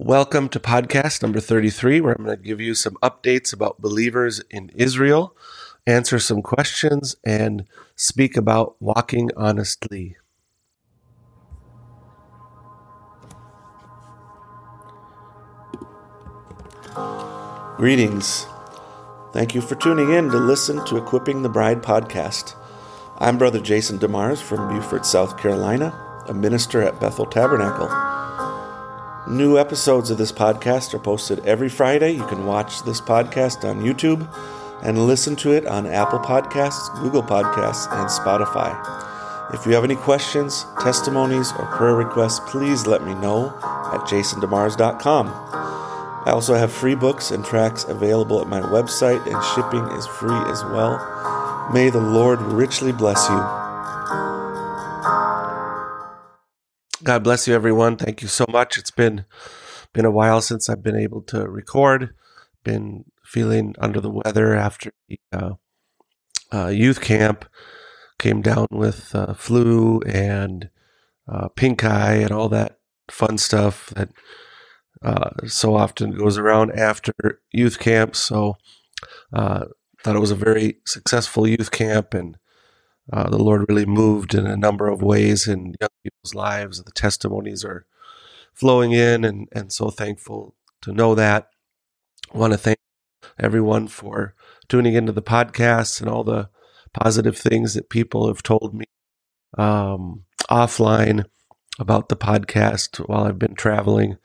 Welcome to podcast number 33, where I'm going to give you some updates about believers in Israel, answer some questions, and speak about walking honestly. Greetings. Thank you for tuning in to listen to Equipping the Bride podcast. I'm Brother Jason DeMars from Beaufort, South Carolina, a minister at Bethel Tabernacle. New episodes of this podcast are posted every Friday. You can watch this podcast on YouTube and listen to it on Apple Podcasts, Google Podcasts, and Spotify. If you have any questions, testimonies, or prayer requests, please let me know at jasondemars.com. I also have free books and tracks available at my website, and shipping is free as well. May the Lord richly bless you. God bless you, everyone. Thank you so much. It's been been a while since I've been able to record. Been feeling under the weather after the uh, uh, youth camp. Came down with uh, flu and uh, pink eye and all that fun stuff that uh, so often goes around after youth camp. So uh, thought it was a very successful youth camp and uh, the Lord really moved in a number of ways in young people's lives. The testimonies are flowing in, and, and so thankful to know that. I want to thank everyone for tuning into the podcast and all the positive things that people have told me um, offline about the podcast while I've been traveling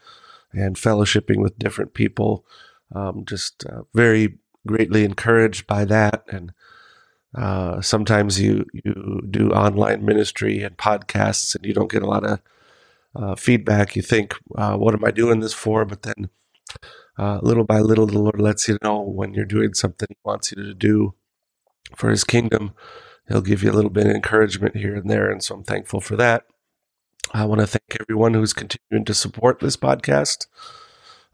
and fellowshipping with different people. Um, just uh, very greatly encouraged by that and uh, sometimes you you do online ministry and podcasts, and you don't get a lot of uh, feedback. You think, uh, "What am I doing this for?" But then, uh, little by little, the Lord lets you know when you're doing something He wants you to do for His kingdom. He'll give you a little bit of encouragement here and there, and so I'm thankful for that. I want to thank everyone who's continuing to support this podcast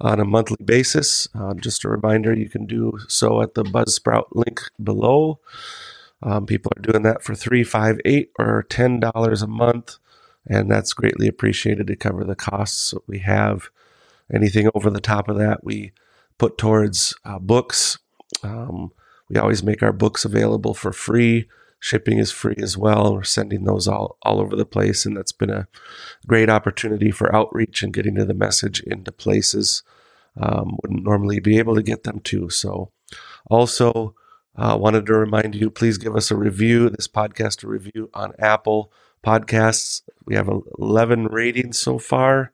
on a monthly basis. Uh, just a reminder, you can do so at the Buzzsprout link below. Um, people are doing that for three, five, eight, or ten dollars a month, and that's greatly appreciated to cover the costs that we have. Anything over the top of that, we put towards uh, books. Um, we always make our books available for free. Shipping is free as well. We're sending those all, all over the place, and that's been a great opportunity for outreach and getting to the message into places um, wouldn't normally be able to get them to. So, also, uh, wanted to remind you please give us a review, this podcast a review on Apple Podcasts. We have 11 ratings so far.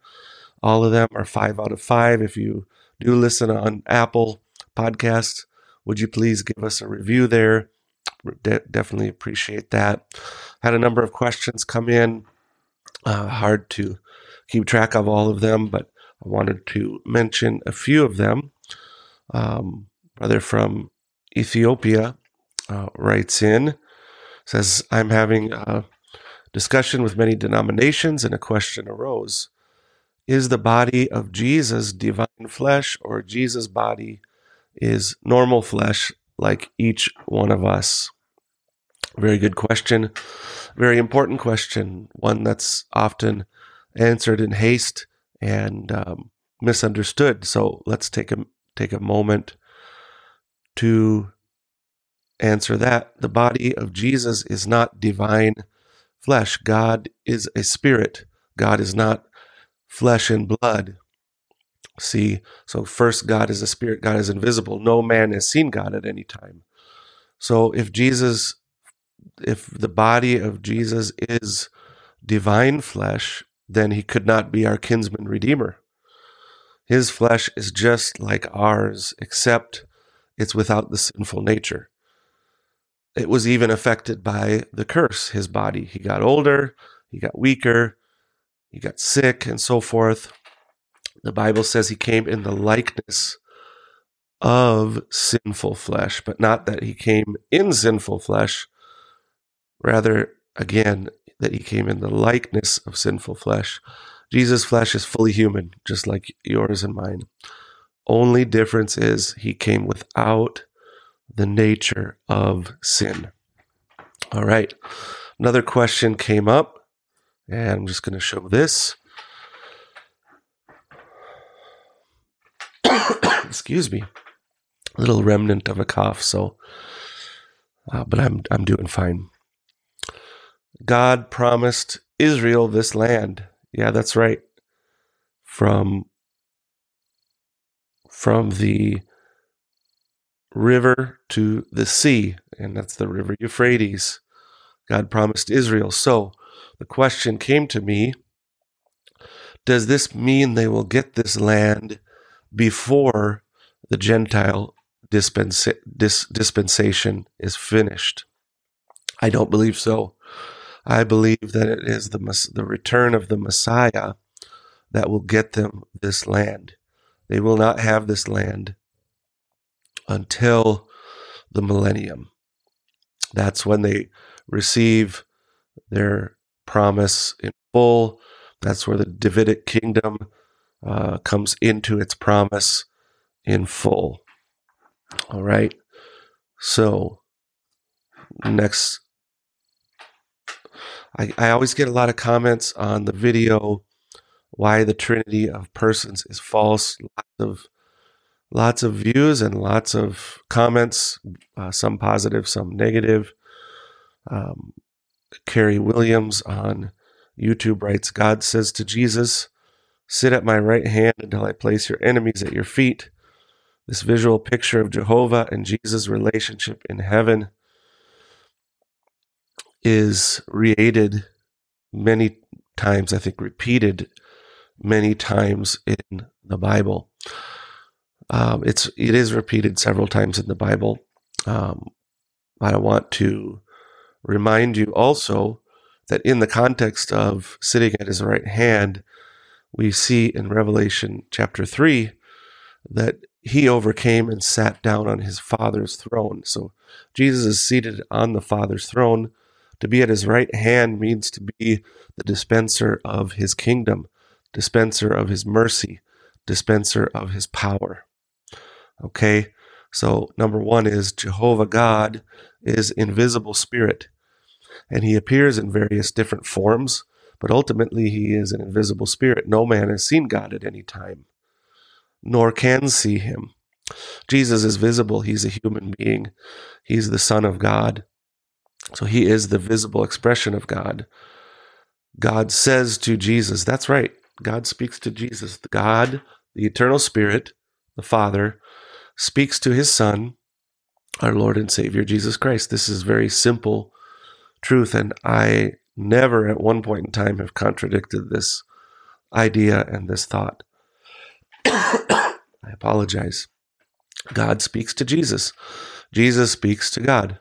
All of them are five out of five. If you do listen on Apple Podcasts, would you please give us a review there? De- definitely appreciate that. Had a number of questions come in. Uh, hard to keep track of all of them, but I wanted to mention a few of them. Um, brother from Ethiopia uh, writes in, says, I'm having a discussion with many denominations, and a question arose Is the body of Jesus divine flesh, or Jesus' body is normal flesh like each one of us? Very good question. Very important question. One that's often answered in haste and um, misunderstood. So let's take a take a moment to answer that. The body of Jesus is not divine flesh. God is a spirit. God is not flesh and blood. See, so first, God is a spirit, God is invisible. No man has seen God at any time. So if Jesus, if the body of Jesus is divine flesh, then he could not be our kinsman redeemer. His flesh is just like ours, except it's without the sinful nature. It was even affected by the curse, his body. He got older, he got weaker, he got sick, and so forth. The Bible says he came in the likeness of sinful flesh, but not that he came in sinful flesh. Rather, again, that he came in the likeness of sinful flesh. Jesus' flesh is fully human, just like yours and mine. Only difference is he came without the nature of sin. All right. Another question came up, and I'm just going to show this. Excuse me. A little remnant of a cough, so uh, but I'm I'm doing fine. God promised Israel this land. Yeah, that's right. From from the river to the sea, and that's the river Euphrates. God promised Israel. So the question came to me Does this mean they will get this land before the Gentile dispensa- dis- dispensation is finished? I don't believe so. I believe that it is the, the return of the Messiah that will get them this land. They will not have this land until the millennium. That's when they receive their promise in full. That's where the Davidic kingdom uh, comes into its promise in full. All right. So, next, I, I always get a lot of comments on the video why the Trinity of persons is false. Lots of lots of views and lots of comments, uh, some positive, some negative. Um, Carrie Williams on YouTube writes God says to Jesus, Sit at my right hand until I place your enemies at your feet. This visual picture of Jehovah and Jesus' relationship in heaven is created many times, I think repeated many times in the Bible. Um, it's it is repeated several times in the Bible. Um, I want to remind you also that in the context of sitting at his right hand, we see in Revelation chapter 3 that he overcame and sat down on his Father's throne. So Jesus is seated on the Father's throne. To be at his right hand means to be the dispenser of his kingdom, dispenser of his mercy, dispenser of his power. Okay, so number one is Jehovah God is invisible spirit and he appears in various different forms, but ultimately he is an invisible spirit. No man has seen God at any time, nor can see him. Jesus is visible. He's a human being. He's the Son of God. So he is the visible expression of God. God says to Jesus, that's right. God speaks to Jesus. God, the eternal spirit, the Father, speaks to his Son, our Lord and Savior, Jesus Christ. This is very simple truth. And I never at one point in time have contradicted this idea and this thought. I apologize. God speaks to Jesus. Jesus speaks to God.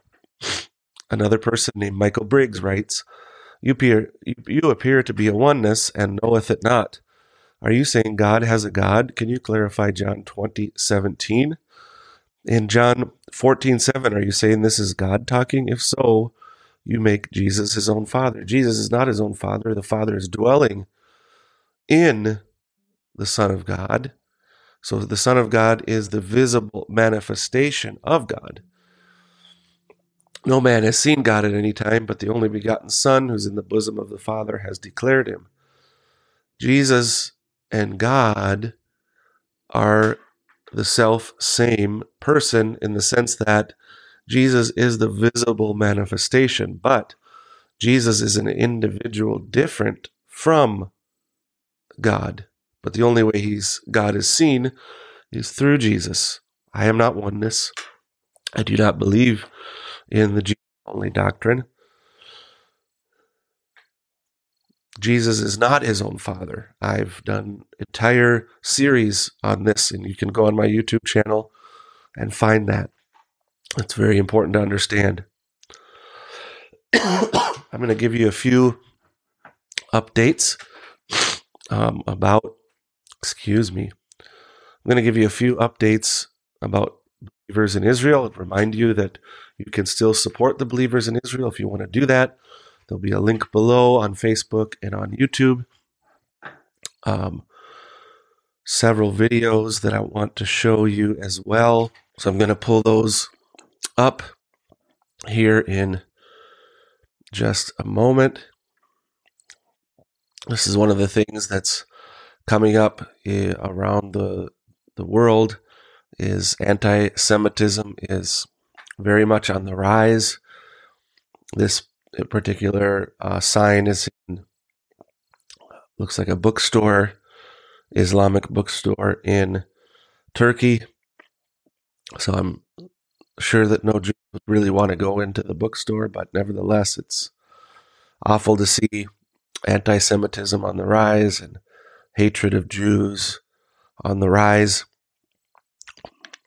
Another person named Michael Briggs writes, you appear, you appear to be a oneness and knoweth it not. Are you saying God has a God? Can you clarify John 20, 17? In John 14, 7, are you saying this is God talking? If so, you make Jesus his own father. Jesus is not his own father. The Father is dwelling in the Son of God. So the Son of God is the visible manifestation of God. No man has seen God at any time, but the only begotten Son, who's in the bosom of the Father, has declared him. Jesus and God are the self same person in the sense that Jesus is the visible manifestation, but Jesus is an individual different from God. But the only way he's God is seen is through Jesus. I am not oneness. I do not believe in the Jesus only doctrine. Jesus is not his own father. I've done entire series on this and you can go on my YouTube channel and find that. It's very important to understand. I'm going to give you a few updates um, about, excuse me, I'm going to give you a few updates about believers in Israel and remind you that you can still support the believers in Israel if you want to do that. There'll be a link below on Facebook and on YouTube. Um, several videos that I want to show you as well. So I'm going to pull those up here in just a moment. This is one of the things that's coming up eh, around the the world is anti-Semitism is very much on the rise. This particular uh, sign is in looks like a bookstore, Islamic bookstore in Turkey. So I'm sure that no Jew would really want to go into the bookstore, but nevertheless, it's awful to see anti Semitism on the rise and hatred of Jews on the rise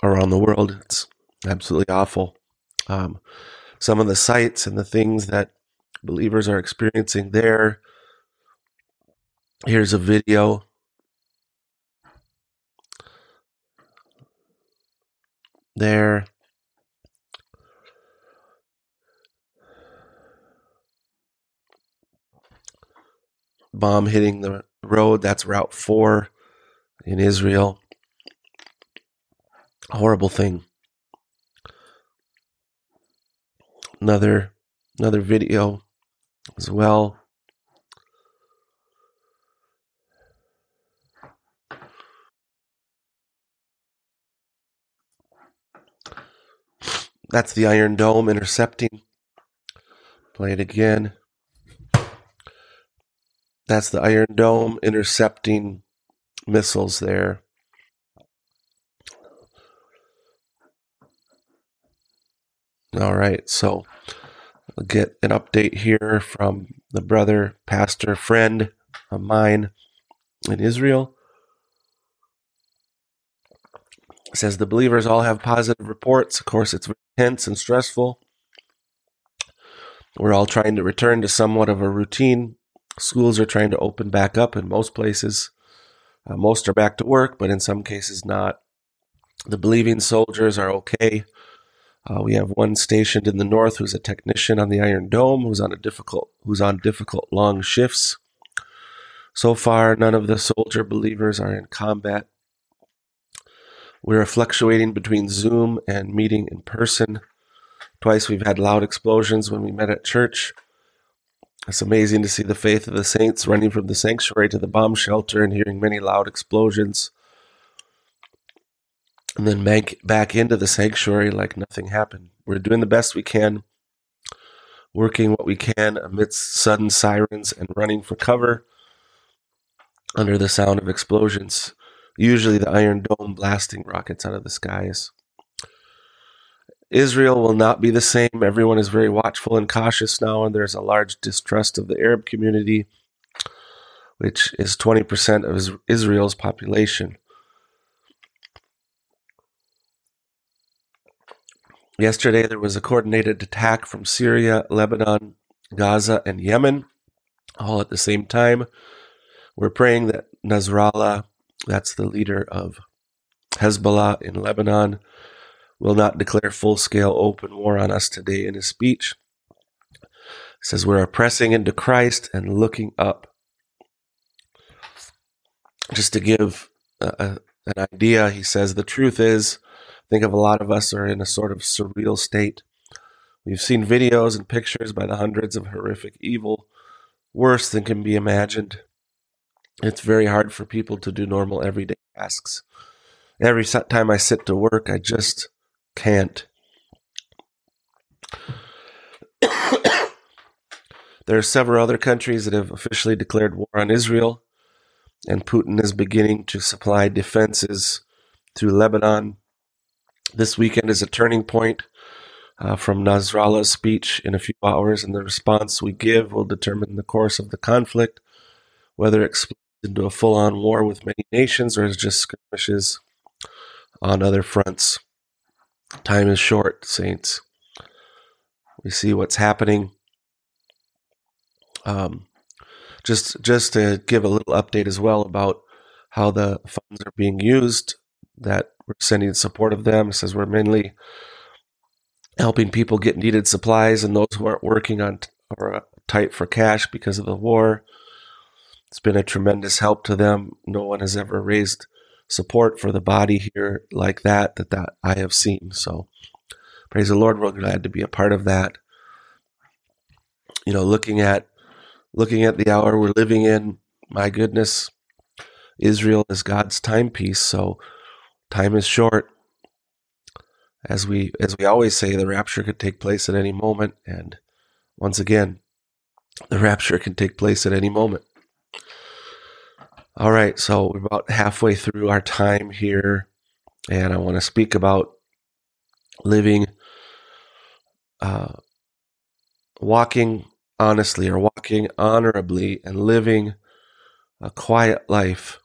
around the world. It's absolutely awful. Um, some of the sights and the things that believers are experiencing there. Here's a video. There. Bomb hitting the road. That's Route 4 in Israel. Horrible thing. Another another video as well. That's the Iron Dome intercepting. Play it again. That's the Iron Dome intercepting missiles there. All right, so I'll get an update here from the brother, pastor, friend of mine in Israel. It says the believers all have positive reports. Of course, it's tense and stressful. We're all trying to return to somewhat of a routine. Schools are trying to open back up in most places. Uh, most are back to work, but in some cases not. The believing soldiers are okay. Uh, we have one stationed in the north who's a technician on the Iron Dome, who's on a difficult, who's on difficult long shifts. So far, none of the soldier believers are in combat. We are fluctuating between Zoom and meeting in person. Twice we've had loud explosions when we met at church. It's amazing to see the faith of the saints running from the sanctuary to the bomb shelter and hearing many loud explosions and then back back into the sanctuary like nothing happened. We're doing the best we can, working what we can amidst sudden sirens and running for cover under the sound of explosions. Usually, the Iron Dome blasting rockets out of the skies. Israel will not be the same. Everyone is very watchful and cautious now, and there's a large distrust of the Arab community, which is 20% of Israel's population. Yesterday, there was a coordinated attack from Syria, Lebanon, Gaza, and Yemen, all at the same time. We're praying that Nasrallah, that's the leader of Hezbollah in Lebanon, will not declare full scale open war on us today in his speech. He says we're pressing into Christ and looking up. Just to give a, a, an idea, he says the truth is think of a lot of us are in a sort of surreal state. We've seen videos and pictures by the hundreds of horrific evil, worse than can be imagined. It's very hard for people to do normal everyday tasks. Every time I sit to work, I just can't. there are several other countries that have officially declared war on Israel, and Putin is beginning to supply defenses to Lebanon, this weekend is a turning point uh, from Nasrallah's speech in a few hours, and the response we give will determine the course of the conflict, whether it explodes into a full on war with many nations or is just skirmishes on other fronts. Time is short, Saints. We see what's happening. Um, just just to give a little update as well about how the funds are being used that we're sending support of them. It says we're mainly helping people get needed supplies and those who aren't working on are uh, tight for cash because of the war. It's been a tremendous help to them. No one has ever raised support for the body here like that that, that I have seen. So praise the Lord, we're glad to be a part of that. You know, looking at looking at the hour we're living in, my goodness, Israel is God's timepiece. So Time is short. as we as we always say, the rapture could take place at any moment, and once again, the rapture can take place at any moment. All right, so we're about halfway through our time here, and I want to speak about living, uh, walking honestly or walking honorably and living a quiet life.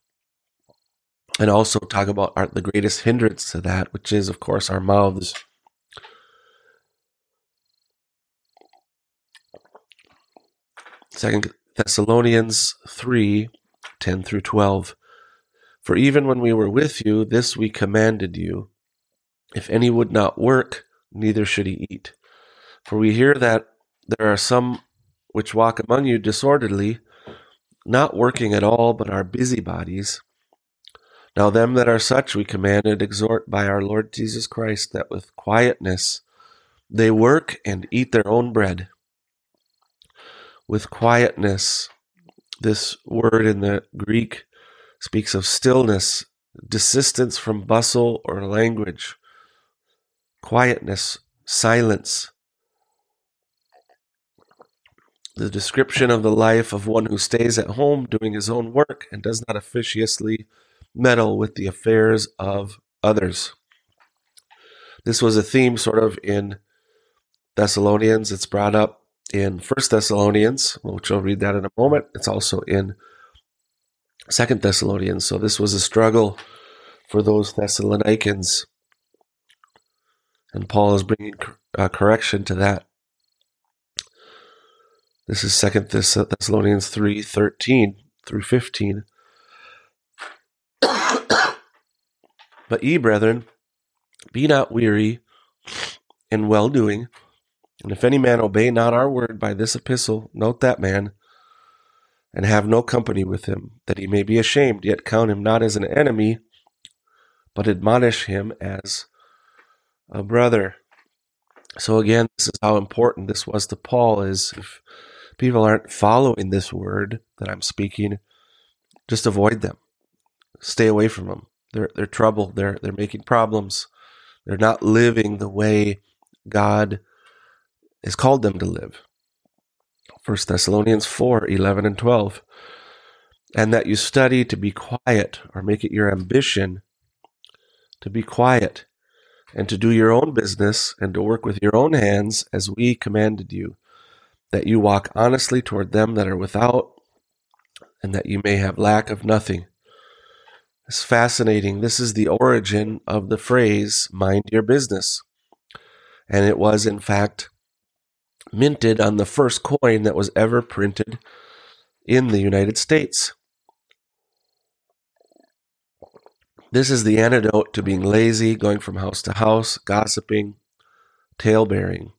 And also talk about our, the greatest hindrance to that, which is, of course, our mouths. Second Thessalonians 3 10 through 12. For even when we were with you, this we commanded you if any would not work, neither should he eat. For we hear that there are some which walk among you disorderly, not working at all, but are busybodies. Now, them that are such we command and exhort by our Lord Jesus Christ that with quietness they work and eat their own bread. With quietness, this word in the Greek speaks of stillness, desistance from bustle or language, quietness, silence. The description of the life of one who stays at home doing his own work and does not officiously meddle with the affairs of others. This was a theme sort of in Thessalonians. It's brought up in First Thessalonians, which I'll read that in a moment. It's also in Second Thessalonians. So this was a struggle for those Thessalonians. And Paul is bringing a uh, correction to that. This is Second Thessalonians 3 13 through 15. Ye, brethren, be not weary in well doing. And if any man obey not our word by this epistle, note that man, and have no company with him, that he may be ashamed, yet count him not as an enemy, but admonish him as a brother. So again, this is how important this was to Paul is if people aren't following this word that I'm speaking, just avoid them. Stay away from them. They're they're trouble. They're they're making problems. They're not living the way God has called them to live. 1 Thessalonians 4 11 and 12. And that you study to be quiet or make it your ambition to be quiet and to do your own business and to work with your own hands as we commanded you, that you walk honestly toward them that are without, and that you may have lack of nothing. It's fascinating. This is the origin of the phrase, mind your business. And it was, in fact, minted on the first coin that was ever printed in the United States. This is the antidote to being lazy, going from house to house, gossiping, tale bearing.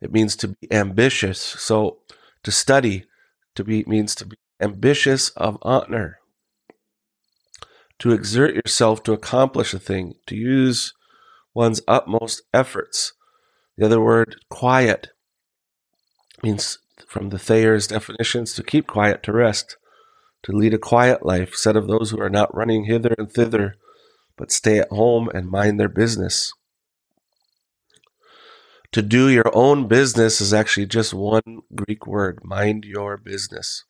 It means to be ambitious. So to study to be means to be ambitious of honor. To exert yourself to accomplish a thing, to use one's utmost efforts. The other word, quiet, means from the Thayer's definitions to keep quiet, to rest to lead a quiet life, said of those who are not running hither and thither, but stay at home and mind their business. To do your own business is actually just one Greek word mind your business.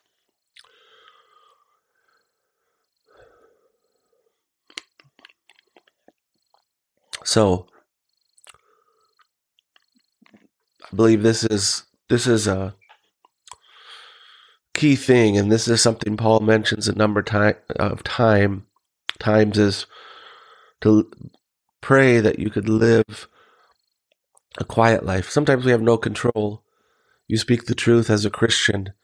So, I believe this is this is a key thing, and this is something Paul mentions a number of time times, is to pray that you could live a quiet life. Sometimes we have no control. You speak the truth as a Christian,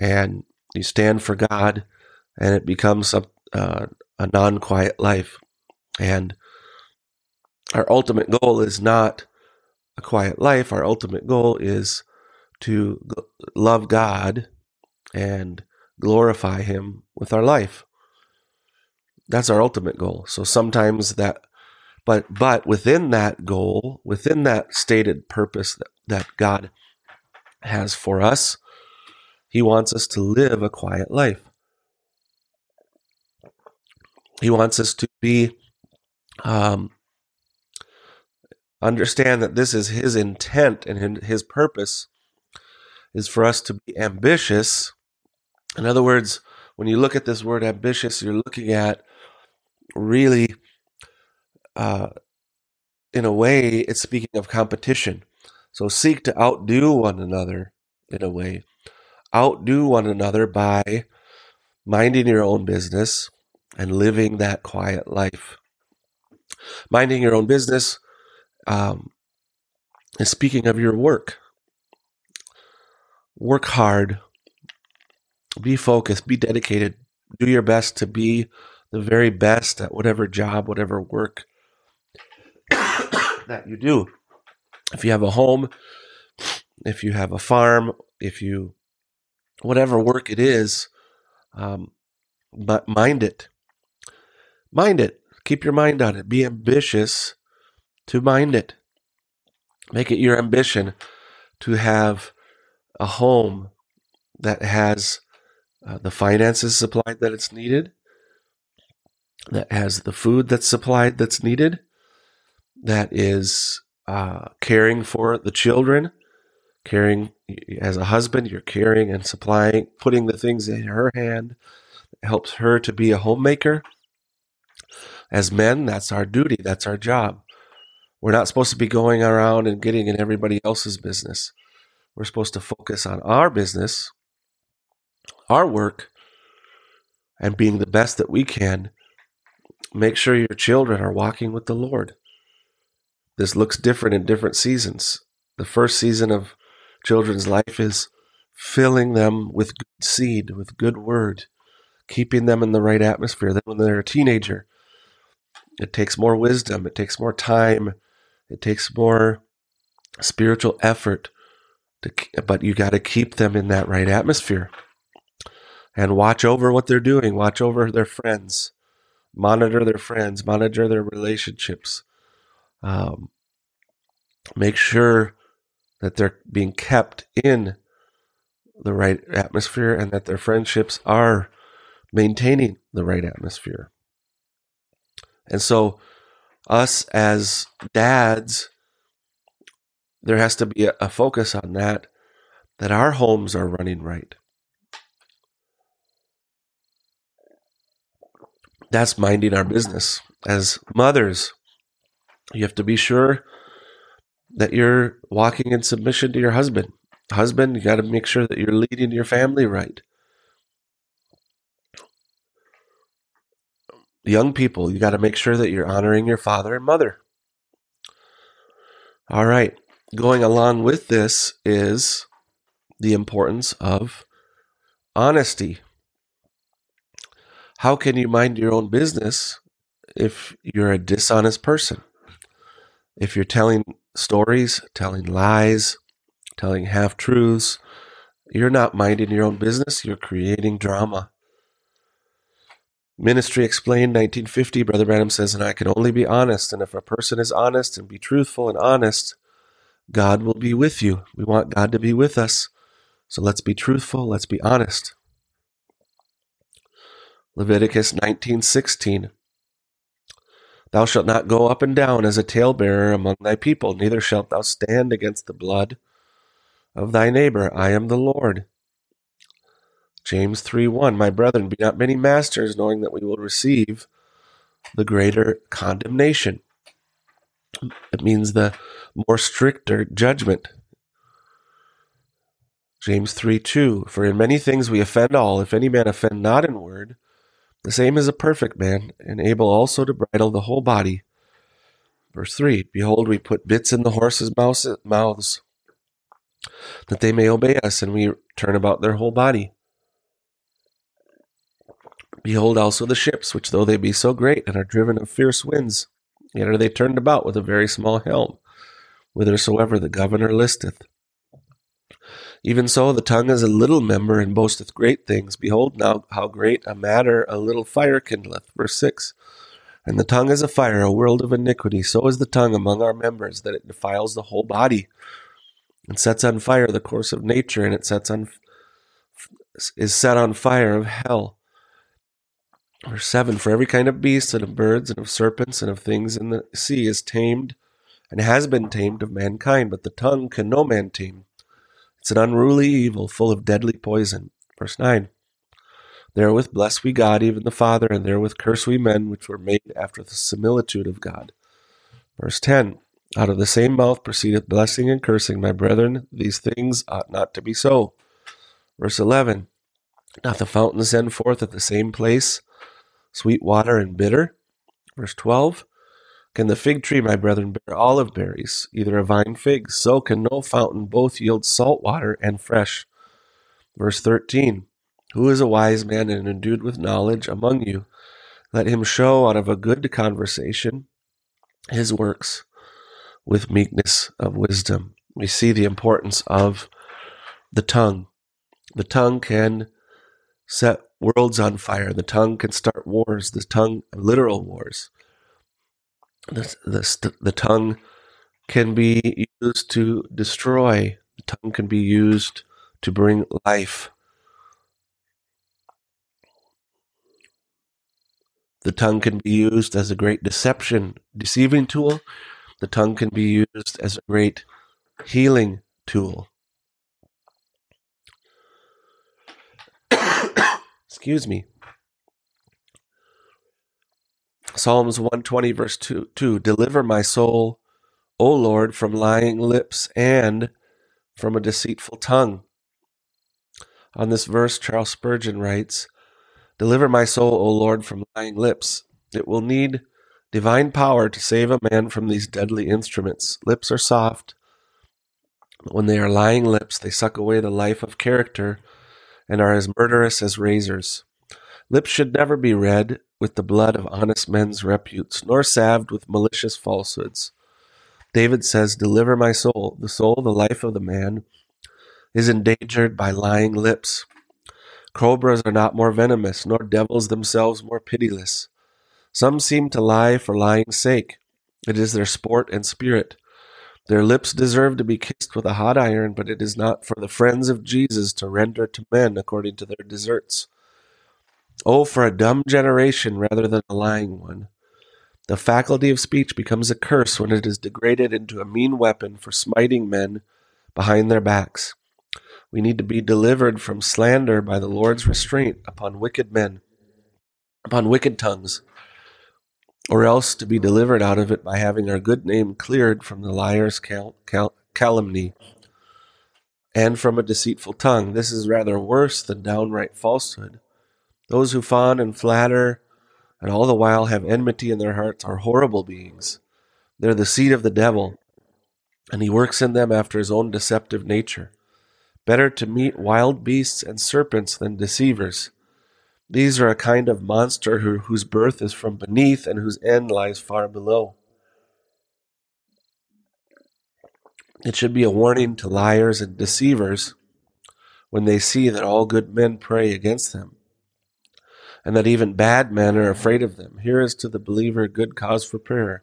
and you stand for God, and it becomes a, uh, a non-quiet life. And our ultimate goal is not a quiet life. Our ultimate goal is to love God and glorify Him with our life. That's our ultimate goal. So sometimes that, but but within that goal, within that stated purpose that, that God has for us, He wants us to live a quiet life. He wants us to be um, understand that this is his intent and his purpose is for us to be ambitious. In other words, when you look at this word ambitious, you're looking at really, uh, in a way, it's speaking of competition. So seek to outdo one another in a way. Outdo one another by minding your own business and living that quiet life. Minding your own business um, is speaking of your work. Work hard, be focused, be dedicated, do your best to be the very best at whatever job, whatever work that you do. If you have a home, if you have a farm, if you, whatever work it is, um, but mind it. Mind it. Keep your mind on it. Be ambitious to mind it. Make it your ambition to have a home that has uh, the finances supplied that it's needed, that has the food that's supplied that's needed, that is uh, caring for the children, caring as a husband, you're caring and supplying, putting the things in her hand helps her to be a homemaker. As men, that's our duty, that's our job. We're not supposed to be going around and getting in everybody else's business. We're supposed to focus on our business, our work, and being the best that we can. Make sure your children are walking with the Lord. This looks different in different seasons. The first season of children's life is filling them with good seed, with good word, keeping them in the right atmosphere. Then when they're a teenager, it takes more wisdom, it takes more time, it takes more spiritual effort to, but you got to keep them in that right atmosphere and watch over what they're doing, watch over their friends, monitor their friends, monitor their relationships. Um, make sure that they're being kept in the right atmosphere and that their friendships are maintaining the right atmosphere. And so, us as dads, there has to be a, focus on that, that our homes are running right. That's minding our business. As mothers, you have to be sure that you're walking in submission to your husband. Husband, you got to make sure that you're leading your family right. Young people, you got to make sure that you're honoring your father and mother. All right. Going along with this is the importance of honesty. How can you mind your own business if you're a dishonest person? If you're telling stories, telling lies, telling half truths. You're not minding your own business, you're creating drama. Ministry Explained 1950, Brother Branham says, and I can only be honest. And if a person is honest and be truthful and honest, God will be with you. We want God to be with us. So let's be truthful, let's be honest. Leviticus 19:16 Thou shalt not go up and down as a talebearer among thy people, neither shalt thou stand against the blood of thy neighbor. I am the Lord. James 3 1 My brethren, be not many masters, knowing that we will receive the greater condemnation. It means the more stricter judgment. James 3 2 For in many things we offend all. If any man offend not in word, the same is a perfect man, and able also to bridle the whole body. Verse 3 Behold, we put bits in the horses' mouths, that they may obey us, and we turn about their whole body. Behold also the ships, which though they be so great and are driven of fierce winds, yet are they turned about with a very small helm, whithersoever the governor listeth. Even so, the tongue is a little member and boasteth great things. Behold, now how great a matter a little fire kindleth. Verse 6 And the tongue is a fire, a world of iniquity. So is the tongue among our members, that it defiles the whole body, and sets on fire the course of nature, and it sets on is set on fire of hell. Verse 7 For every kind of beast, and of birds, and of serpents, and of things in the sea is tamed and has been tamed of mankind, but the tongue can no man tame. It's an unruly evil full of deadly poison. Verse 9. Therewith bless we God, even the Father, and therewith curse we men which were made after the similitude of God. Verse 10. Out of the same mouth proceedeth blessing and cursing. My brethren, these things ought not to be so. Verse 11. Doth the fountain send forth at the same place sweet water and bitter? Verse 12. Can the fig tree, my brethren, bear olive berries, either a vine fig? So can no fountain both yield salt water and fresh. Verse 13 Who is a wise man and endued with knowledge among you? Let him show out of a good conversation his works with meekness of wisdom. We see the importance of the tongue. The tongue can set worlds on fire. The tongue can start wars. The tongue, literal wars the, the, the tongue can be used to destroy, the tongue can be used to bring life. The tongue can be used as a great deception, deceiving tool. The tongue can be used as a great healing tool. Excuse me. Psalms 120, verse 2, 2 Deliver my soul, O Lord, from lying lips and from a deceitful tongue. On this verse, Charles Spurgeon writes, Deliver my soul, O Lord, from lying lips. It will need divine power to save a man from these deadly instruments. Lips are soft, when they are lying lips, they suck away the life of character and are as murderous as razors. Lips should never be red with the blood of honest men's reputes, nor salved with malicious falsehoods. David says, Deliver my soul. The soul, the life of the man, is endangered by lying lips. Cobras are not more venomous, nor devils themselves more pitiless. Some seem to lie for lying's sake. It is their sport and spirit. Their lips deserve to be kissed with a hot iron, but it is not for the friends of Jesus to render to men according to their deserts. Oh, for a dumb generation rather than a lying one. The faculty of speech becomes a curse when it is degraded into a mean weapon for smiting men behind their backs. We need to be delivered from slander by the Lord's restraint upon wicked men, upon wicked tongues, or else to be delivered out of it by having our good name cleared from the liar's cal- cal- calumny and from a deceitful tongue. This is rather worse than downright falsehood. Those who fawn and flatter and all the while have enmity in their hearts are horrible beings. They're the seed of the devil, and he works in them after his own deceptive nature. Better to meet wild beasts and serpents than deceivers. These are a kind of monster who, whose birth is from beneath and whose end lies far below. It should be a warning to liars and deceivers when they see that all good men pray against them and that even bad men are afraid of them. Here is to the believer good cause for prayer.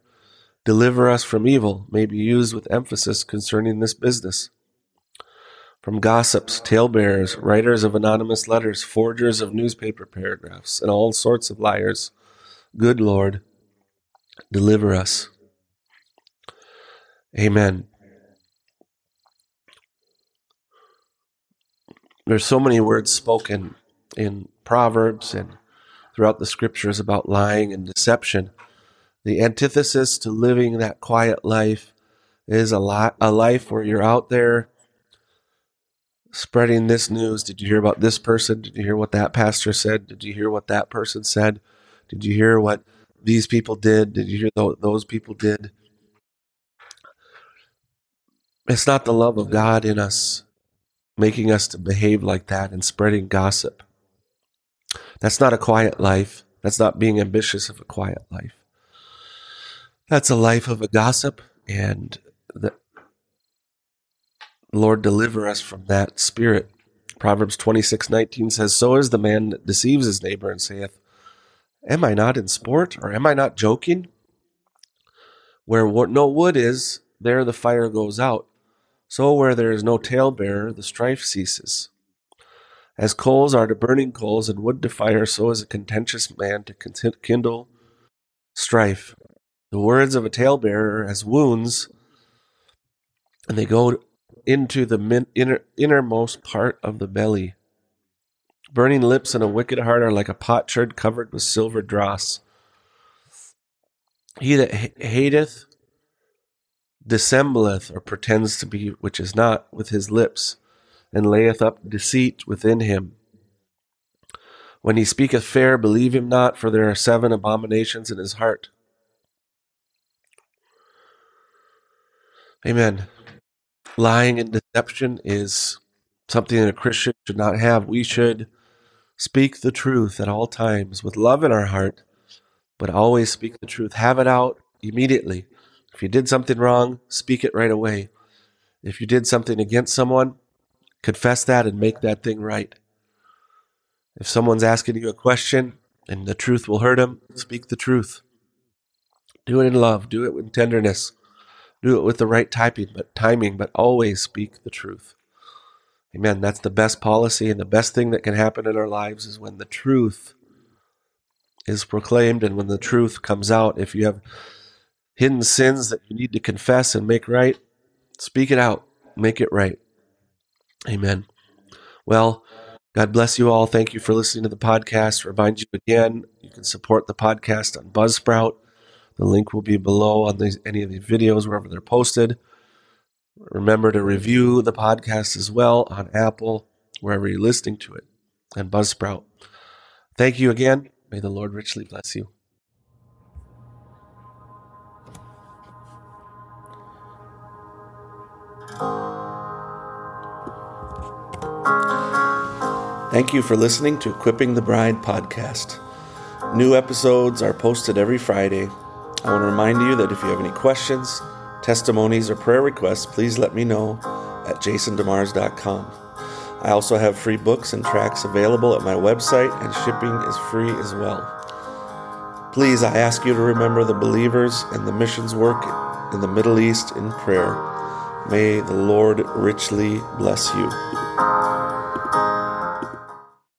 Deliver us from evil may be used with emphasis concerning this business. From gossips, talebearers, writers of anonymous letters, forgers of newspaper paragraphs, and all sorts of liars. Good Lord, deliver us. Amen. There's so many words spoken in Proverbs and throughout the scriptures about lying and deception. The antithesis to living that quiet life is a, li- a life where you're out there spreading this news. Did you hear about this person? Did you hear what that pastor said? Did you hear what that person said? Did you hear what these people did? Did you hear th- those people did? It's not the love of God in us making us to behave like that and spreading gossip. That's not a quiet life. That's not being ambitious of a quiet life. That's a life of a gossip, and the Lord deliver us from that spirit. Proverbs twenty six nineteen says, So is the man that deceives his neighbor and saith, Am I not in sport, or am I not joking? Where no wood is, there the fire goes out. So where there is no talebearer, the strife ceases. As coals are to burning coals and wood to fire, so is a contentious man to kindle strife. The words of a talebearer as wounds, and they go into the min- inner, innermost part of the belly. Burning lips and a wicked heart are like a potsherd covered with silver dross. He that hateth dissembleth or pretends to be which is not with his lips, and layeth up deceit within him. When he speaketh fair, believe him not, for there are seven abominations in his heart. Amen. Lying and deception is something that a Christian should not have. We should speak the truth at all times with love in our heart, but always speak the truth. Have it out immediately. If you did something wrong, speak it right away. If you did something against someone, confess that and make that thing right. If someone's asking you a question and the truth will hurt them, speak the truth. Do it in love, do it with tenderness. Do it with the right typing, but timing, but always speak the truth. Amen. That's the best policy and the best thing that can happen in our lives is when the truth is proclaimed and when the truth comes out. If you have hidden sins that you need to confess and make right, speak it out, make it right. Amen. Well, God bless you all. Thank you for listening to the podcast. Remind you again, you can support the podcast on Buzzsprout. The link will be below on these, any of the videos wherever they're posted. Remember to review the podcast as well on Apple, wherever you're listening to it, and Buzzsprout. Thank you again. May the Lord richly bless you. Thank you for listening to Equipping the Bride podcast. New episodes are posted every Friday I want to remind you that if you have any questions, testimonies, or prayer requests, please let me know at jasondemars.com. I also have free books and tracks available at my website, and shipping is free as well. Please, I ask you to remember the believers and the missions work in the Middle East in prayer. May the Lord richly bless you.